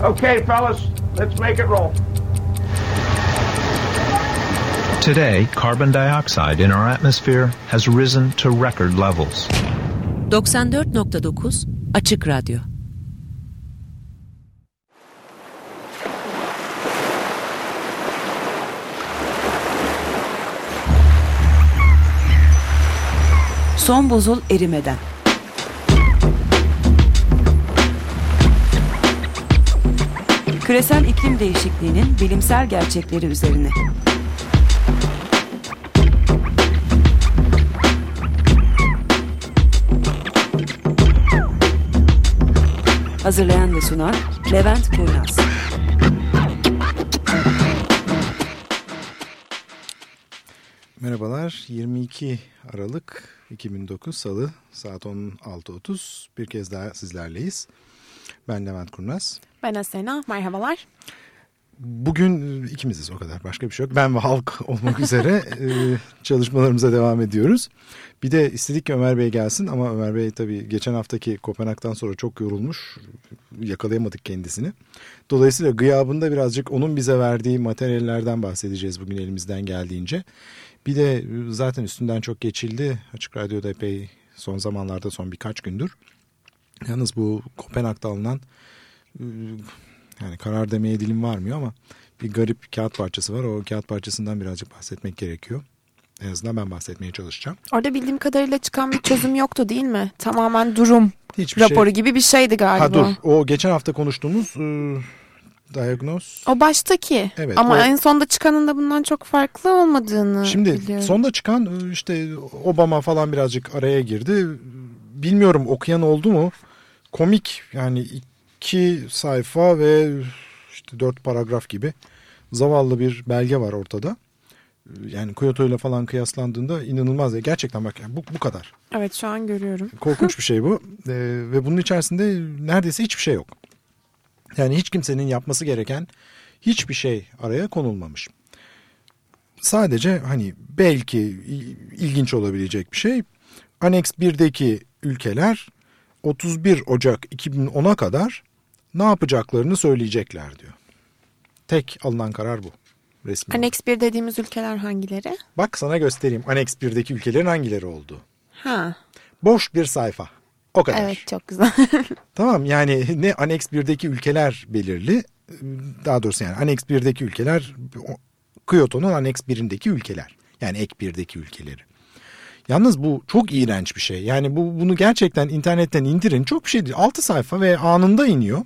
Okay, fellas, let's make it roll. Today, carbon dioxide in our atmosphere has risen to record levels. 94.9 Açık Radyo Son buzul erimeden Küresel iklim değişikliğinin bilimsel gerçekleri üzerine Hazırlayan ve sunan Levent Kurnaz. Merhabalar. 22 Aralık 2009 Salı saat 16.30 bir kez daha sizlerleyiz. Ben Levent Kurnaz. Ben Asena. Merhabalar. Bugün ikimiziz o kadar başka bir şey yok. Ben ve halk olmak üzere e, çalışmalarımıza devam ediyoruz. Bir de istedik ki Ömer Bey gelsin ama Ömer Bey tabii geçen haftaki Kopenhag'dan sonra çok yorulmuş. Yakalayamadık kendisini. Dolayısıyla gıyabında birazcık onun bize verdiği materyallerden bahsedeceğiz bugün elimizden geldiğince. Bir de zaten üstünden çok geçildi. Açık Radyo'da epey son zamanlarda son birkaç gündür. Yalnız bu Kopenhag'da alınan yani karar demeye dilim varmıyor ama bir garip kağıt parçası var. O kağıt parçasından birazcık bahsetmek gerekiyor. En azından ben bahsetmeye çalışacağım. Orada bildiğim kadarıyla çıkan bir çözüm yoktu değil mi? Tamamen durum Hiçbir raporu şey... gibi bir şeydi galiba. Ha dur o geçen hafta konuştuğumuz ıı, diagnoz. O baştaki Evet, ama o- en sonda çıkanın da bundan çok farklı olmadığını Şimdi biliyorum. sonda çıkan ıı, işte Obama falan birazcık araya girdi. Bilmiyorum okuyan oldu mu? Komik yani iki sayfa ve işte dört paragraf gibi zavallı bir belge var ortada. Yani Kyoto ile falan kıyaslandığında inanılmaz. Gerçekten bak yani bu, bu kadar. Evet şu an görüyorum. Korkunç bir şey bu. Ee, ve bunun içerisinde neredeyse hiçbir şey yok. Yani hiç kimsenin yapması gereken hiçbir şey araya konulmamış. Sadece hani belki ilginç olabilecek bir şey. Annex 1'deki ülkeler 31 Ocak 2010'a kadar ne yapacaklarını söyleyecekler diyor. Tek alınan karar bu. Resmi. Annex 1 dediğimiz ülkeler hangileri? Bak sana göstereyim Annex 1'deki ülkelerin hangileri olduğu. Ha Boş bir sayfa. O kadar. evet çok güzel. Tamam yani ne Annex 1'deki ülkeler belirli. Daha doğrusu yani Annex 1'deki ülkeler Kyoto'nun Annex 1'indeki ülkeler. Yani ek 1'deki ülkeleri. Yalnız bu çok iğrenç bir şey. Yani bu bunu gerçekten internetten indirin. Çok bir şey değil. 6 sayfa ve anında iniyor.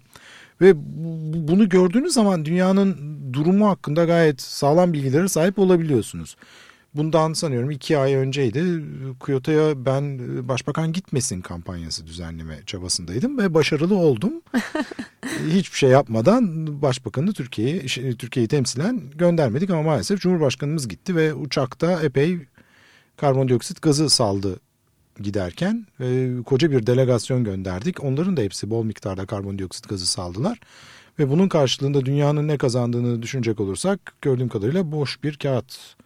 Ve bu- bunu gördüğünüz zaman dünyanın durumu hakkında gayet sağlam bilgilere sahip olabiliyorsunuz. Bundan sanıyorum iki ay önceydi. Kyoto'ya ben e, başbakan gitmesin kampanyası düzenleme çabasındaydım ve başarılı oldum. Hiçbir şey yapmadan başbakanı Türkiye'ye şey, Türkiye'yi temsilen göndermedik ama maalesef Cumhurbaşkanımız gitti ve uçakta epey karbondioksit gazı saldı giderken e, koca bir delegasyon gönderdik. Onların da hepsi bol miktarda karbondioksit gazı saldılar. Ve bunun karşılığında dünyanın ne kazandığını düşünecek olursak gördüğüm kadarıyla boş bir kağıt.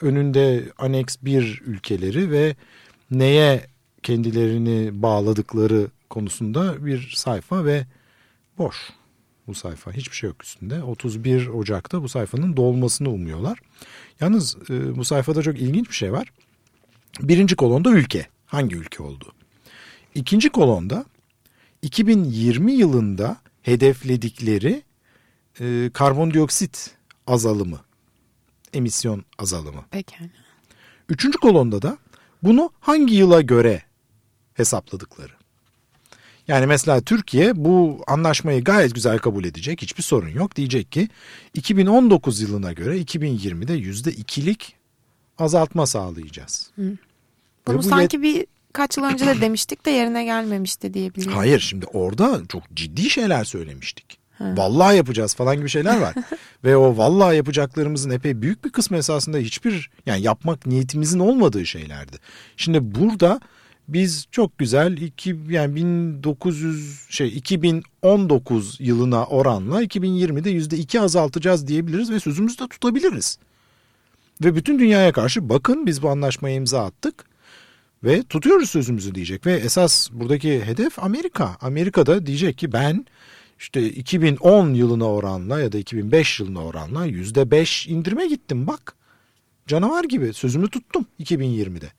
Önünde Annex 1 ülkeleri ve neye kendilerini bağladıkları konusunda bir sayfa ve boş bu sayfa. Hiçbir şey yok üstünde. 31 Ocak'ta bu sayfanın dolmasını umuyorlar. Yalnız e, bu sayfada çok ilginç bir şey var. Birinci kolonda ülke. Hangi ülke olduğu. İkinci kolonda 2020 yılında hedefledikleri e, karbondioksit azalımı, emisyon azalımı. Pekala. Üçüncü kolonda da bunu hangi yıla göre hesapladıkları. Yani mesela Türkiye bu anlaşmayı gayet güzel kabul edecek. Hiçbir sorun yok. Diyecek ki 2019 yılına göre 2020'de yüzde ikilik azaltma sağlayacağız. Ve Bunu bu sanki bir kaç yıl önce de demiştik de yerine gelmemişti diye biliyorum. Hayır şimdi orada çok ciddi şeyler söylemiştik. Vallahi yapacağız falan gibi şeyler var. Ve o vallahi yapacaklarımızın epey büyük bir kısmı esasında hiçbir yani yapmak niyetimizin olmadığı şeylerdi. Şimdi burada biz çok güzel iki, yani 1900 şey 2019 yılına oranla 2020'de yüzde iki azaltacağız diyebiliriz ve sözümüzü de tutabiliriz. Ve bütün dünyaya karşı bakın biz bu anlaşmaya imza attık ve tutuyoruz sözümüzü diyecek. Ve esas buradaki hedef Amerika. Amerika'da diyecek ki ben işte 2010 yılına oranla ya da 2005 yılına oranla %5 indirime gittim bak. Canavar gibi sözümü tuttum 2020'de.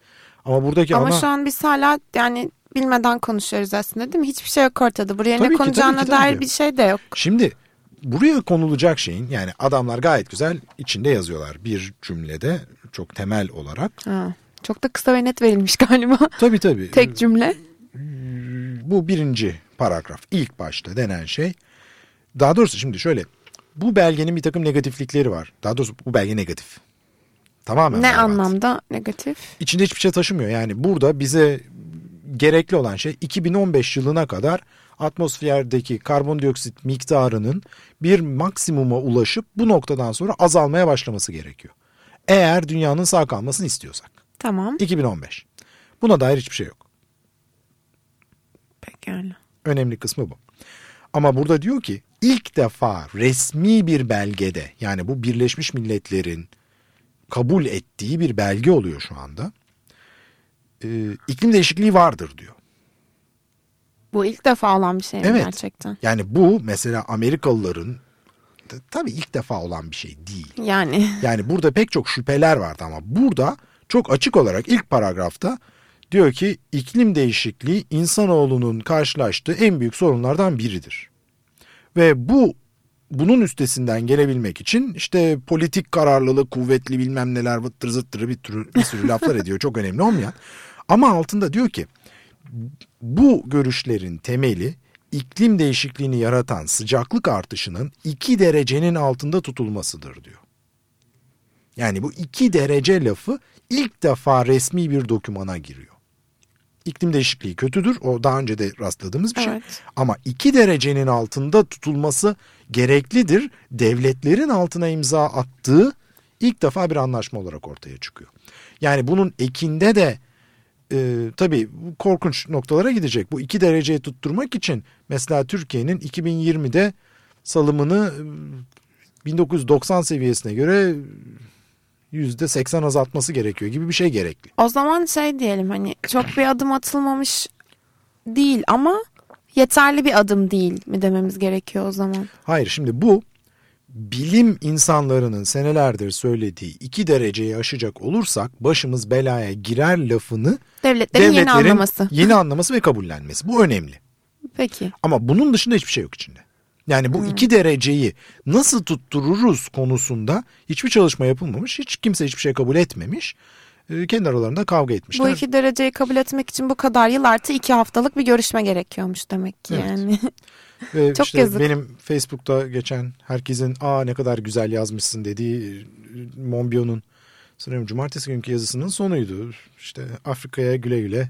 Ama buradaki Ama ana... şu an biz hala yani bilmeden konuşuyoruz aslında değil mi? Hiçbir şey yok ortada. Buraya Tabii ne tabii tabii dair ki. bir şey de yok. Şimdi buraya konulacak şeyin yani adamlar gayet güzel içinde yazıyorlar bir cümlede çok temel olarak. Ha, çok da kısa ve net verilmiş galiba. Tabii tabii. Tek cümle. bu birinci paragraf ilk başta denen şey. Daha doğrusu şimdi şöyle bu belgenin bir takım negatiflikleri var. Daha doğrusu bu belge negatif. Tamamen Ne berbat. anlamda negatif? İçinde hiçbir şey taşımıyor. Yani burada bize gerekli olan şey 2015 yılına kadar atmosferdeki karbondioksit miktarının bir maksimuma ulaşıp bu noktadan sonra azalmaya başlaması gerekiyor. Eğer dünyanın sağ kalmasını istiyorsak. Tamam. 2015. Buna dair hiçbir şey yok. Pekala. Önemli kısmı bu. Ama burada diyor ki ilk defa resmi bir belgede yani bu Birleşmiş Milletler'in kabul ettiği bir belge oluyor şu anda. Ee, iklim değişikliği vardır diyor. Bu ilk defa olan bir şey mi Evet. gerçekten? Yani bu mesela Amerikalıların tabii ilk defa olan bir şey değil. Yani Yani burada pek çok şüpheler vardı ama burada çok açık olarak ilk paragrafta diyor ki iklim değişikliği insanoğlunun karşılaştığı en büyük sorunlardan biridir. Ve bu bunun üstesinden gelebilmek için işte politik kararlılık, kuvvetli bilmem neler vıttır zıttırı bir, türü, bir sürü laflar ediyor. Çok önemli olmayan. Ama altında diyor ki bu görüşlerin temeli iklim değişikliğini yaratan sıcaklık artışının 2 derecenin altında tutulmasıdır diyor. Yani bu 2 derece lafı ilk defa resmi bir dokümana giriyor. İklim değişikliği kötüdür. O daha önce de rastladığımız bir şey. Evet. Ama 2 derecenin altında tutulması gereklidir. Devletlerin altına imza attığı ilk defa bir anlaşma olarak ortaya çıkıyor. Yani bunun ekinde de e, tabii korkunç noktalara gidecek. Bu 2 dereceye tutturmak için mesela Türkiye'nin 2020'de salımını e, 1990 seviyesine göre %80 azaltması gerekiyor gibi bir şey gerekli. o zaman şey diyelim hani çok bir adım atılmamış değil ama yeterli bir adım değil mi dememiz gerekiyor o zaman. Hayır şimdi bu bilim insanlarının senelerdir söylediği 2 dereceyi aşacak olursak başımız belaya girer lafını Devletlerin, yeni devletlerin anlaması. yeni anlaması ve kabullenmesi. Bu önemli. Peki. Ama bunun dışında hiçbir şey yok içinde. Yani bu iki dereceyi nasıl tuttururuz konusunda hiçbir çalışma yapılmamış. Hiç kimse hiçbir şey kabul etmemiş. Ee, Kendi aralarında kavga etmişler. Bu iki dereceyi kabul etmek için bu kadar yıl artı iki haftalık bir görüşme gerekiyormuş demek ki Evet. yani. Ve Çok işte yazık. benim Facebook'ta geçen herkesin aa ne kadar güzel yazmışsın dediği e, Monbiot'un sanıyorum cumartesi günkü yazısının sonuydu. İşte Afrika'ya güle güle,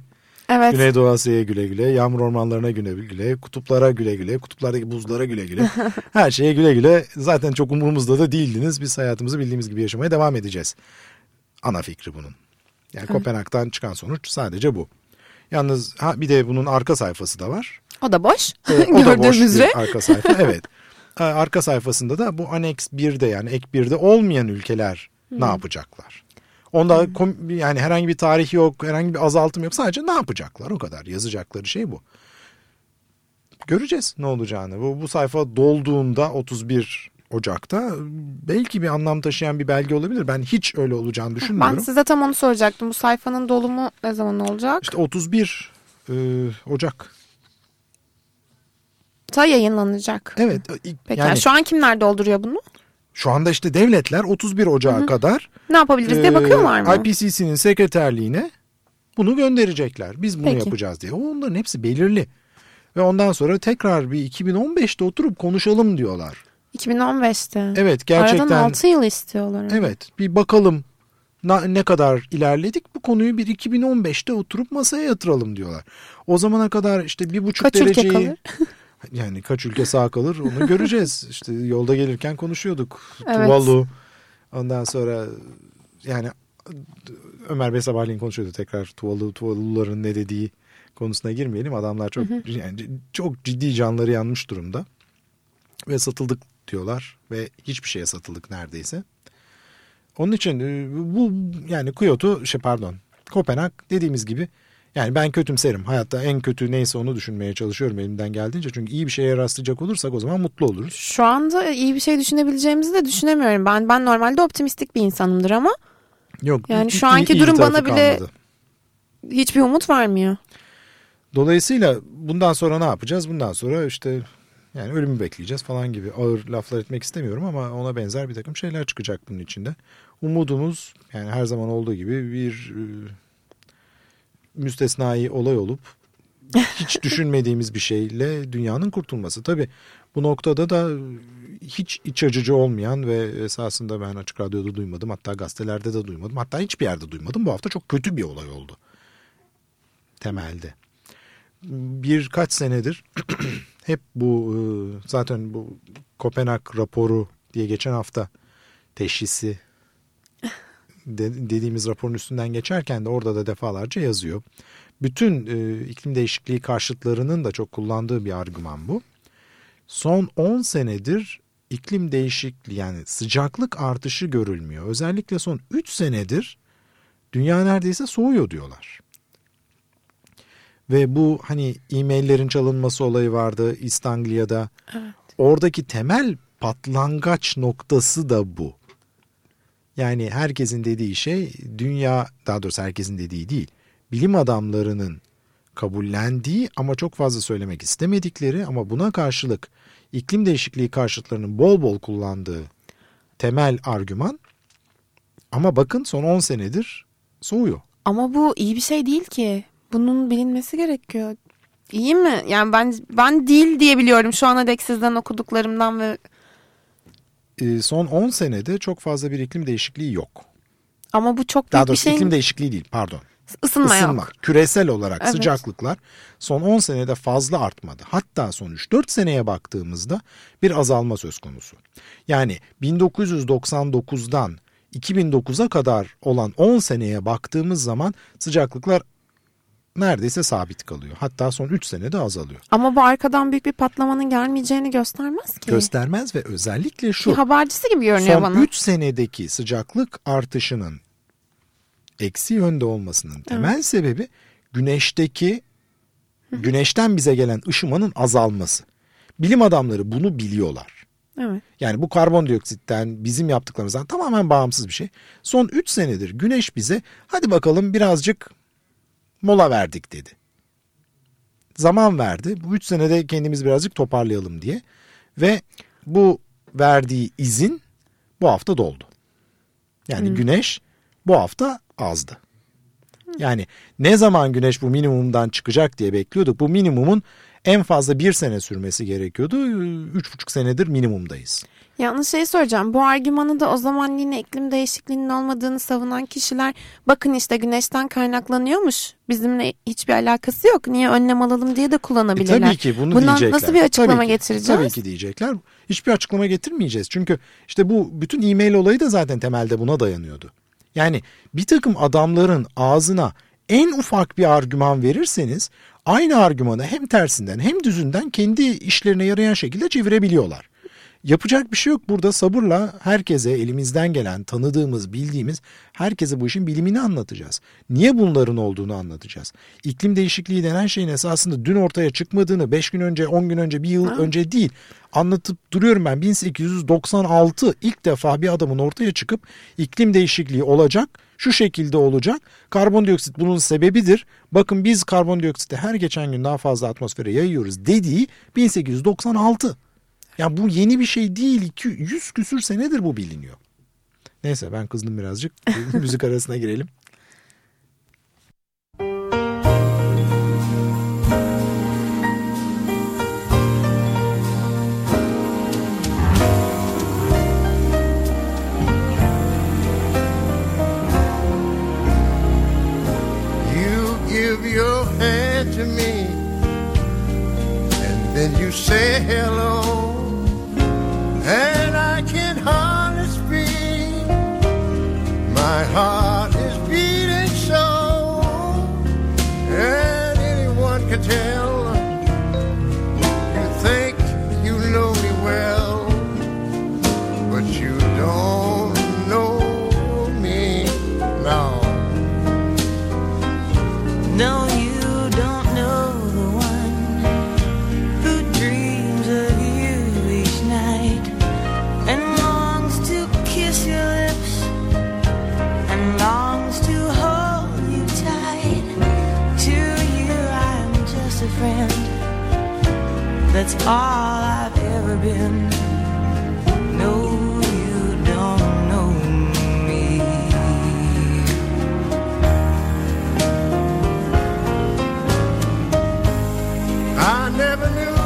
evet. Güneydoğu Asya'ya güle güle, yağmur ormanlarına güle güle, kutuplara güle güle, kutuplardaki buzlara güle güle, her şeye güle güle. Zaten çok umurumuzda da değildiniz. Biz hayatımızı bildiğimiz gibi yaşamaya devam edeceğiz. Ana fikri bunun. Yani Kopenhag'dan çıkan sonuç sadece bu. Yalnız ha, bir de bunun arka sayfası da var. O da boş. Ee, o da boş bir üzere. arka sayfa. Evet. Ee, Arka sayfasında da bu Annex 1'de yani ek 1'de olmayan ülkeler ne yapacaklar? Onda kom- yani herhangi bir tarih yok, herhangi bir azaltım yok. Sadece ne yapacaklar o kadar. Yazacakları şey bu. Göreceğiz ne olacağını. Bu, bu sayfa dolduğunda 31 Ocak'ta belki bir anlam taşıyan bir belge olabilir. Ben hiç öyle olacağını Ben düşünmüyorum. size tam onu soracaktım. Bu sayfanın dolumu ne zaman olacak? İşte 31 e, Ocak. Ta yayınlanacak. Evet. Peki yani şu an kimler dolduruyor bunu? şu anda işte devletler 31 Ocak'a kadar Ne yapabiliriz diye Ee, bakıyorlar mı? IPCC'nin sekreterliğine bunu gönderecekler. Biz bunu Peki. yapacağız diye. Onların hepsi belirli. Ve ondan sonra tekrar bir 2015'te oturup konuşalım diyorlar. 2015'te. Evet gerçekten. Aradan 6 yıl istiyorlar. Evet bir bakalım ne kadar ilerledik bu konuyu bir 2015'te oturup masaya yatıralım diyorlar. O zamana kadar işte bir buçuk Kaç ülke dereceyi kalır? yani kaç ülke sağ kalır onu göreceğiz. İşte yolda gelirken konuşuyorduk. Evet. Tuvalu ondan sonra yani Ömer Bey sabahleyin konuşuyordu tekrar Tuvalu Tuvaluların ne dediği konusuna girmeyelim. Adamlar çok yani çok ciddi canları yanmış durumda. Ve satıldık diyorlar ve hiçbir şeye satıldık neredeyse. Onun için e, bu yani Kyoto şey pardon Kopenhag dediğimiz gibi Yani ben kötümserim. Hayatta en kötü neyse onu düşünmeye çalışıyorum elimden geldiğince. Çünkü iyi bir şeye rastlayacak olursak o zaman mutlu oluruz. Şu anda iyi bir şey düşünebileceğimizi de düşünemiyorum. Ben ben normalde optimistik bir insanımdır ama Yok. Yani iyi- şu anki iyi durum tarafı bana bile- kalmadı. hiçbir umut vermiyor. Dolayısıyla bundan sonra ne yapacağız? Bundan sonra işte yani ölümü bekleyeceğiz falan gibi ağır laflar etmek istemiyorum ama ona benzer bir takım şeyler çıkacak bunun içinde. Umudumuz yani her zaman olduğu gibi bir e, müstesnai olay olup hiç düşünmediğimiz bir şeyle dünyanın kurtulması. Tabii bu noktada da hiç iç acıcı olmayan ve esasında ben açık radyoda duymadım hatta gazetelerde de duymadım hatta hiçbir yerde duymadım. Bu hafta çok kötü bir olay oldu temelde birkaç senedir hep bu e, zaten bu Kopenhag raporu diye geçen hafta teşhisi de- dediğimiz raporun üstünden geçerken de orada da defalarca yazıyor. Bütün e, iklim değişikliği karşıtlarının da çok kullandığı bir argüman bu. Son 10 senedir iklim değişikliği yani sıcaklık artışı görülmüyor. Özellikle son 3 senedir dünya neredeyse soğuyor diyorlar. Ve bu hani e-maillerin çalınması olayı vardı East Anglia'da. Oradaki temel patlangaç noktası da bu. Yani herkesin dediği şey dünya daha doğrusu herkesin dediği değil. Bilim adamlarının kabullendiği ama çok fazla söylemek istemedikleri ama buna karşılık iklim değişikliği karşıtlarının bol bol kullandığı temel argüman ama bakın son 10 senedir soğuyor. Ama bu iyi bir şey değil ki. Bunun bilinmesi gerekiyor. İyi mi? Yani ben ben değil diye biliyorum şu ana dek sizden okuduklarımdan ve son 10 senede çok fazla bir iklim değişikliği yok. ama bu çok Daha büyük bir doğrusu şey. iklim değişikliği değil pardon. Isınma, Isınma. yok. Küresel olarak Evet. sıcaklıklar son 10 senede fazla artmadı. Hatta son 3-4 seneye baktığımızda bir azalma söz konusu. Yani 1999'dan 2009'a kadar olan 10 seneye baktığımız zaman sıcaklıklar neredeyse sabit kalıyor. Hatta son 3 senede azalıyor. Ama bu arkadan büyük bir patlamanın gelmeyeceğini göstermez ki. Göstermez ve özellikle Bir şu habercisi gibi görünüyor son bana. 3 senedeki sıcaklık artışının eksi yönde olmasının temel sebebi güneşteki güneşten bize gelen ışımanın azalması. Bilim adamları bunu biliyorlar. Evet. Yani bu karbondioksitten bizim yaptıklarımızdan tamamen bağımsız bir şey. Son 3 senedir güneş bize hadi bakalım birazcık mola verdik dedi. Zaman verdi. Bu 3 senede kendimizi birazcık toparlayalım diye. Ve bu verdiği izin bu hafta doldu. Yani güneş bu hafta azdı. Yani ne zaman güneş bu minimumdan çıkacak diye bekliyorduk. Bu minimumun en fazla bir sene sürmesi gerekiyordu. Üç buçuk senedir minimumdayız. Yalnız şey soracağım. Bu argümanı da o zaman yine iklim değişikliğinin olmadığını savunan kişiler bakın işte güneşten kaynaklanıyormuş. Bizimle hiçbir alakası yok. Niye önlem alalım diye de E kullanabilirler. tabii ki bunu Buna diyecekler. nasıl bir açıklama Tabii ki, getireceğiz? Tabii ki diyecekler. Hiçbir açıklama getirmeyeceğiz. Çünkü işte bu bütün e-mail olayı da zaten temelde buna dayanıyordu. Yani bir takım adamların ağzına en ufak bir argüman verirseniz aynı argümanı hem tersinden hem düzünden kendi işlerine yarayan şekilde çevirebiliyorlar. Yapacak bir şey yok burada sabırla herkese elimizden gelen tanıdığımız bildiğimiz herkese bu işin bilimini anlatacağız. Niye bunların olduğunu anlatacağız. İklim değişikliği denen şeyin esasında dün ortaya çıkmadığını 5 gün önce 10 gün önce bir yıl önce değil anlatıp duruyorum ben 1896 ilk defa bir adamın ortaya çıkıp iklim değişikliği olacak şu şekilde olacak karbondioksit bunun sebebidir bakın biz karbondioksiti her geçen gün daha fazla atmosfere yayıyoruz dediği 1896. Ya bu yeni bir şey değil. 200 küsür senedir bu biliniyor. Neyse ben kızdım birazcık. Müzik arasına girelim. Your hand to me, and then you say hello, all I've ever been. No, you don't know me. I never knew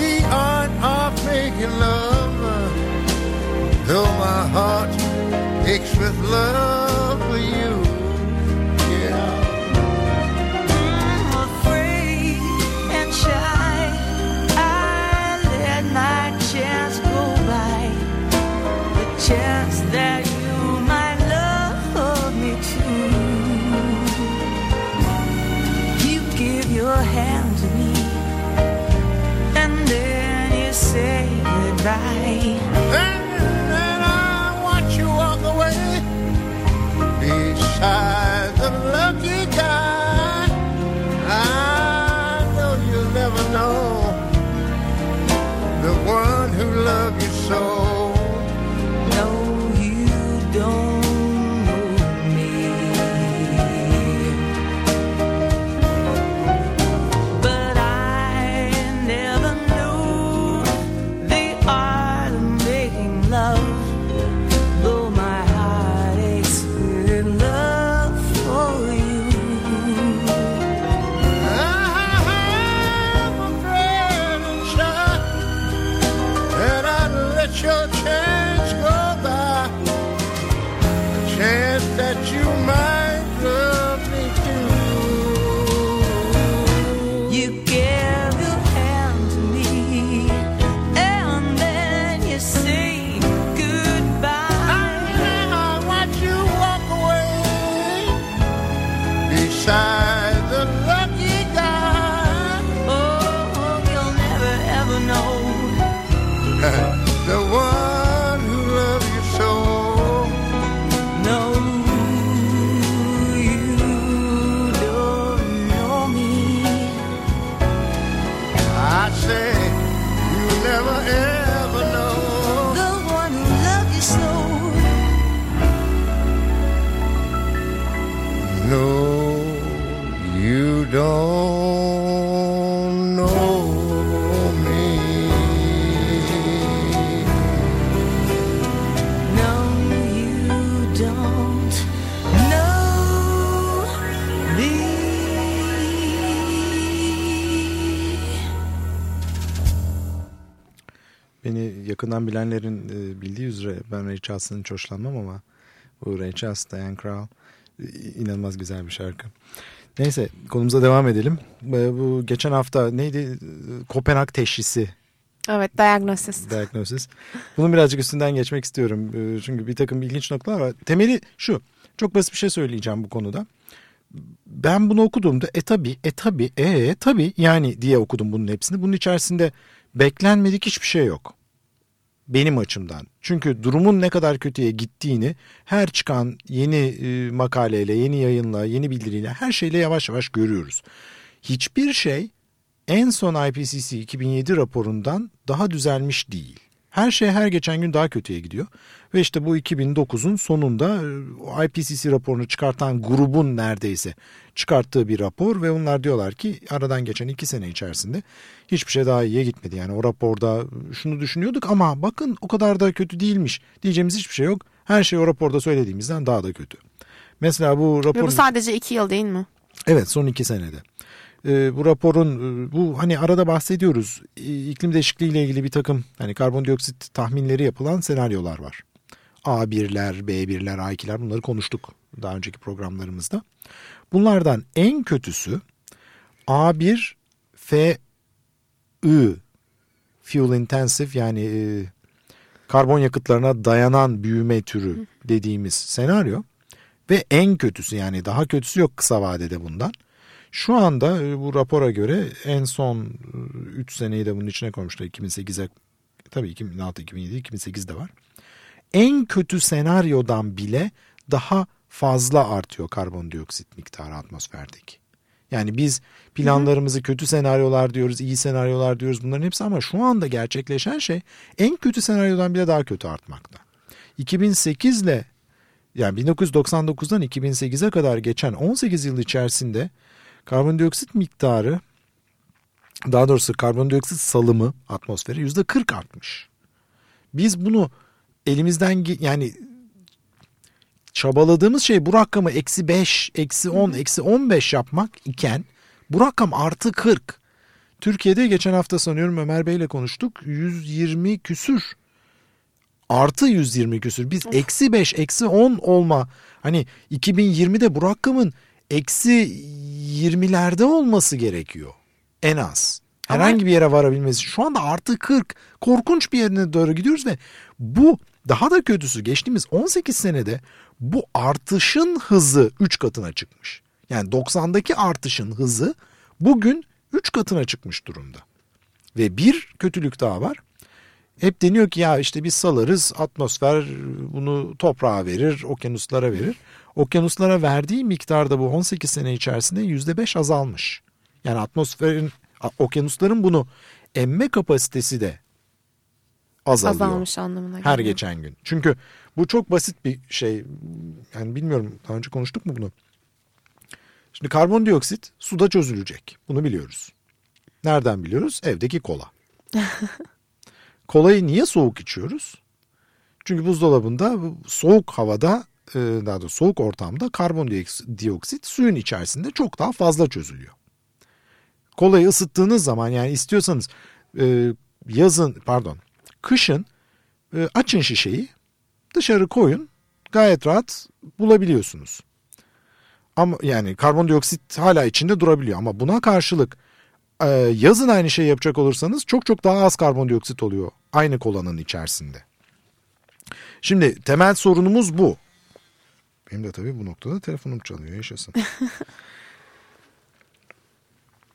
the art of making love, though my heart aches with love yakından bilenlerin e, bildiği üzere ben Ray Charles'tan hiç hoşlanmam ama bu Ray Charles, Diane Krall e, inanılmaz güzel bir şarkı. Neyse konumuza devam edelim. E, Bu geçen hafta neydi? Kopenhag teşhisi Evet diagnosis. diagnosis. Bunun birazcık üstünden geçmek istiyorum. Çünkü bir takım ilginç noktalar var. Temeli şu. Çok basit bir şey söyleyeceğim bu konuda. Ben bunu okuduğumda e tabi, e tabi, e tabi yani diye okudum bunun hepsini. Bunun içerisinde beklenmedik hiçbir şey yok. Benim açımdan. Çünkü durumun ne kadar kötüye gittiğini her çıkan yeni e, makaleyle, yeni yayınla, yeni bildiriyle her şeyle yavaş yavaş görüyoruz. Hiçbir şey en son IPCC 2007 raporundan daha düzelmiş değil. Her şey her geçen gün daha kötüye gidiyor. Ve işte bu 2009'un sonunda e, IPCC raporunu çıkartan grubun neredeyse çıkarttığı bir rapor ve onlar diyorlar ki aradan geçen iki sene içerisinde hiçbir şey daha iyiye gitmedi. Yani o raporda şunu düşünüyorduk ama bakın o kadar da kötü değilmiş diyeceğimiz hiçbir şey yok. Her şey o raporda söylediğimizden daha da kötü. Mesela bu Ve rapor... bu sadece iki yıl değil mi? Evet son iki senede. Ee, bu raporun e, bu hani arada bahsediyoruz İ- iklim değişikliği ile ilgili bir takım hani karbondioksit tahminleri yapılan senaryolar var. A1'ler, B1'ler, A2'ler bunları konuştuk daha önceki programlarımızda. Bunlardan en kötüsü A1 FI fuel intensive yani e, karbon yakıtlarına dayanan büyüme türü dediğimiz senaryo ve en kötüsü yani daha kötüsü yok kısa vadede bundan. Şu anda e, bu rapora göre en son 3 seneyi de bunun içine koymuşlar 2008'e tabii 2006, 2007, 2008 de var. En kötü senaryodan bile daha fazla artıyor karbondioksit miktarı atmosferdeki. Yani biz planlarımızı kötü senaryolar diyoruz, iyi senaryolar diyoruz bunların hepsi ama şu anda gerçekleşen şey en kötü senaryodan bile daha kötü artmakta. 2008 ile yani 1999'dan 2008'e kadar geçen 18 yıl içerisinde karbondioksit miktarı daha doğrusu karbondioksit salımı atmosfere yüzde 40 artmış. Biz bunu elimizden yani çabaladığımız şey bu rakamı eksi 5, eksi 10, eksi 15 yapmak iken bu rakam artı 40. Türkiye'de geçen hafta sanıyorum Ömer Bey'le konuştuk 120 küsür artı 120 küsür. Biz eksi 5, eksi 10 olma hani 2020'de bu rakamın eksi 20'lerde olması gerekiyor en az. Herhangi bir yere varabilmesi. Şu anda artı 40 korkunç bir yerine doğru gidiyoruz ve bu daha da kötüsü geçtiğimiz 18 senede bu artışın hızı 3 katına çıkmış. Yani 90'daki artışın hızı bugün 3 katına çıkmış durumda. Ve bir kötülük daha var. Hep deniyor ki ya işte biz salarız atmosfer bunu toprağa verir, okyanuslara verir. Okyanuslara verdiği miktarda bu 18 sene içerisinde %5 azalmış. Yani atmosferin, okyanusların bunu emme kapasitesi de azalıyor. Azalmış anlamına Her geliyor. geçen gün. Çünkü bu çok basit bir şey. Yani bilmiyorum daha önce konuştuk mu bunu? Şimdi karbondioksit suda çözülecek. Bunu biliyoruz. Nereden biliyoruz? Evdeki kola. Kolayı niye soğuk içiyoruz? Çünkü buzdolabında bu soğuk havada daha doğrusu soğuk ortamda karbondioksit suyun içerisinde çok daha fazla çözülüyor. Kolayı ısıttığınız zaman yani istiyorsanız e, yazın pardon kışın e, açın şişeyi dışarı koyun gayet rahat bulabiliyorsunuz. Ama yani karbondioksit hala içinde durabiliyor ama buna karşılık e, yazın aynı şeyi yapacak olursanız çok çok daha az karbondioksit oluyor aynı kolanın içerisinde. Şimdi temel sorunumuz bu. Benim de tabii bu noktada telefonum çalıyor yaşasın.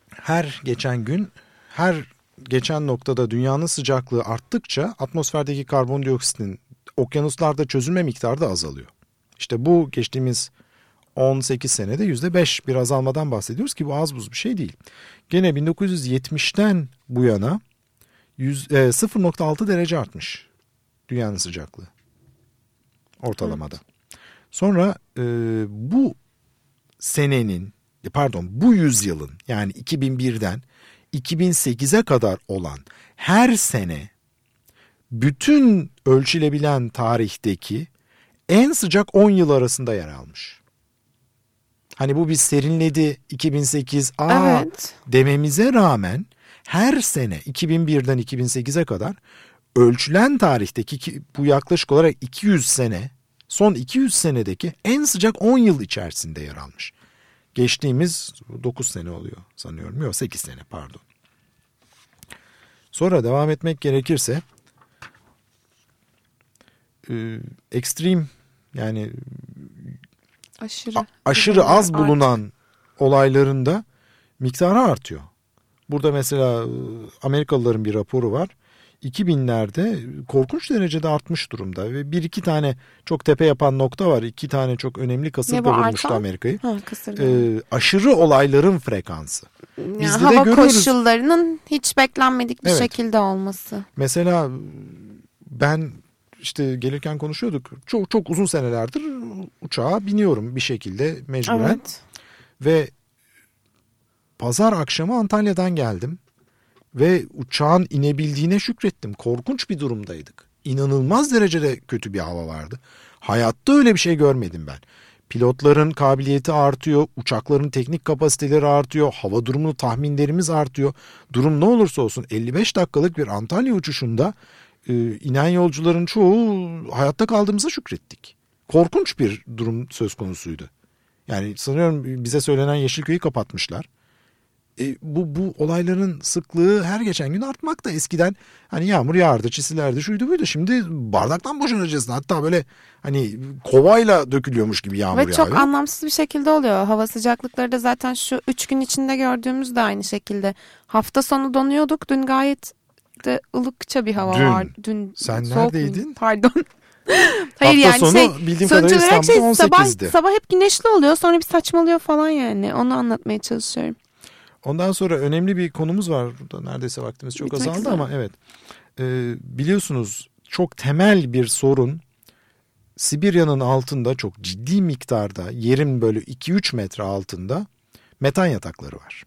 her geçen gün her geçen noktada dünyanın sıcaklığı arttıkça atmosferdeki karbondioksitin okyanuslarda çözülme miktarı da azalıyor. İşte bu geçtiğimiz 18 senede %5 bir azalmadan bahsediyoruz ki bu az buz bir şey değil. Gene 1970'ten bu yana yüz- e, 0.6 derece artmış dünyanın sıcaklığı ortalamada. Sonra e, bu senenin pardon bu yüzyılın yani 2001'den 2008'e kadar olan her sene bütün ölçülebilen tarihteki en sıcak 10 yıl arasında yer almış. Hani bu bir serinledi 2008 aa Evet. dememize rağmen her sene 2001'den 2008'e kadar ölçülen tarihteki ki bu yaklaşık olarak 200 sene son 200 senedeki en sıcak 10 yıl içerisinde yer almış. Geçtiğimiz 9 sene oluyor sanıyorum. Yok 8 sene pardon. Sonra devam etmek gerekirse e, ekstrem yani Aşırı. a- aşırı az bulunan olaylarında miktarı artıyor. Burada mesela e, Amerikalıların bir raporu var. 2000'lerde korkunç derecede artmış durumda ve bir iki tane çok tepe yapan nokta var. İki tane çok önemli kasırga vurmuştu? Amerika'yı. Ee, aşırı olayların frekansı. Yani bizde de hava görüyoruz. koşullarının hiç beklenmedik bir Evet. şekilde olması. Mesela ben işte gelirken konuşuyorduk. Çok çok uzun senelerdir uçağa biniyorum bir şekilde mecburen. Evet. Ve pazar akşamı Antalya'dan geldim. Ve uçağın inebildiğine şükrettim. Korkunç bir durumdaydık. İnanılmaz derecede kötü bir hava vardı. Hayatta öyle bir şey görmedim ben. Pilotların kabiliyeti artıyor, uçakların teknik kapasiteleri artıyor, hava durumunu tahminlerimiz artıyor. Durum ne olursa olsun 55 dakikalık bir Antalya uçuşunda e, inen yolcuların çoğu hayatta kaldığımıza şükrettik. Korkunç bir durum söz konusuydu. Yani sanıyorum bize söylenen Yeşilköy'ü kapatmışlar. E, bu bu olayların sıklığı her geçen gün artmakta. Eskiden hani yağmur yağardı, çisilerdi, şuydu buydu. Şimdi bardaktan boşanacaksın. Hatta böyle hani kovayla dökülüyormuş gibi yağmur Ve yağıyor. çok anlamsız bir şekilde oluyor. Hava sıcaklıkları da zaten şu üç gün içinde gördüğümüz de aynı şekilde. Hafta sonu donuyorduk. Dün gayet de ılıkça bir hava Dün. var. Dün Sen soğuk neredeydin? muydu? Pardon. Hafta Hayır yani sonu şey bildiğim kadarıyla şey İstanbul'da sabah, 18'di. sabah hep güneşli oluyor sonra bir saçmalıyor falan yani. Onu anlatmaya çalışıyorum. Ondan sonra önemli bir konumuz var. Burada neredeyse vaktimiz çok Bitmek azaldı üzere. ama evet. Ee, biliyorsunuz çok temel bir sorun Sibirya'nın altında çok ciddi miktarda yerin böyle 2-3 metre altında metan yatakları var.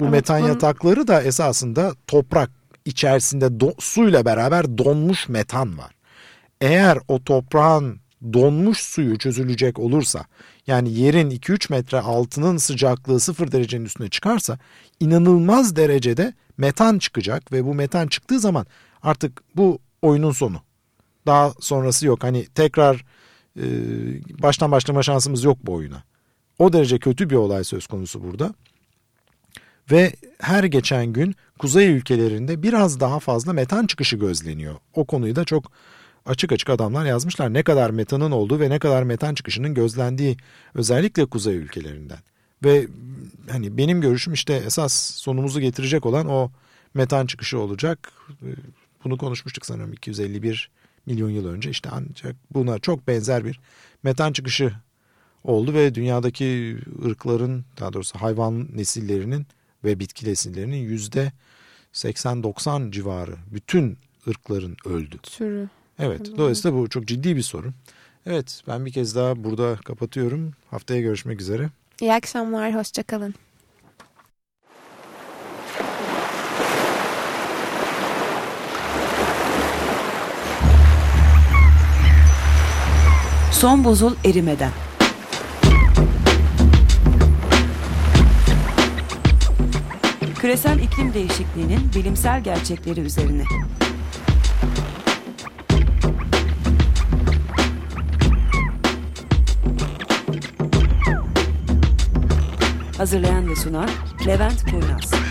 Bu Evet, metan bunun- yatakları da esasında toprak içerisinde do- suyla beraber donmuş metan var. Eğer o toprağın donmuş suyu çözülecek olursa yani yerin 2-3 metre altının sıcaklığı 0 derecenin üstüne çıkarsa inanılmaz derecede metan çıkacak ve bu metan çıktığı zaman artık bu oyunun sonu. Daha sonrası yok. Hani tekrar e, baştan başlama şansımız yok bu oyuna. O derece kötü bir olay söz konusu burada. Ve her geçen gün kuzey ülkelerinde biraz daha fazla metan çıkışı gözleniyor. O konuyu da çok açık açık adamlar yazmışlar. Ne kadar metanın olduğu ve ne kadar metan çıkışının gözlendiği özellikle kuzey ülkelerinden. Ve hani benim görüşüm işte esas sonumuzu getirecek olan o metan çıkışı olacak. Bunu konuşmuştuk sanırım 251 milyon yıl önce işte ancak buna çok benzer bir metan çıkışı oldu ve dünyadaki ırkların daha doğrusu hayvan nesillerinin ve bitki nesillerinin yüzde 80-90 civarı bütün ırkların öldü. Türü. Evet dolayısıyla bu çok ciddi bir sorun. Evet ben bir kez daha burada kapatıyorum. Haftaya görüşmek üzere. İyi akşamlar, hoşçakalın. Son buzul erimeden. Küresel iklim değişikliğinin bilimsel gerçekleri üzerine. Hazırlayan ve sunan Levent Kurnaz.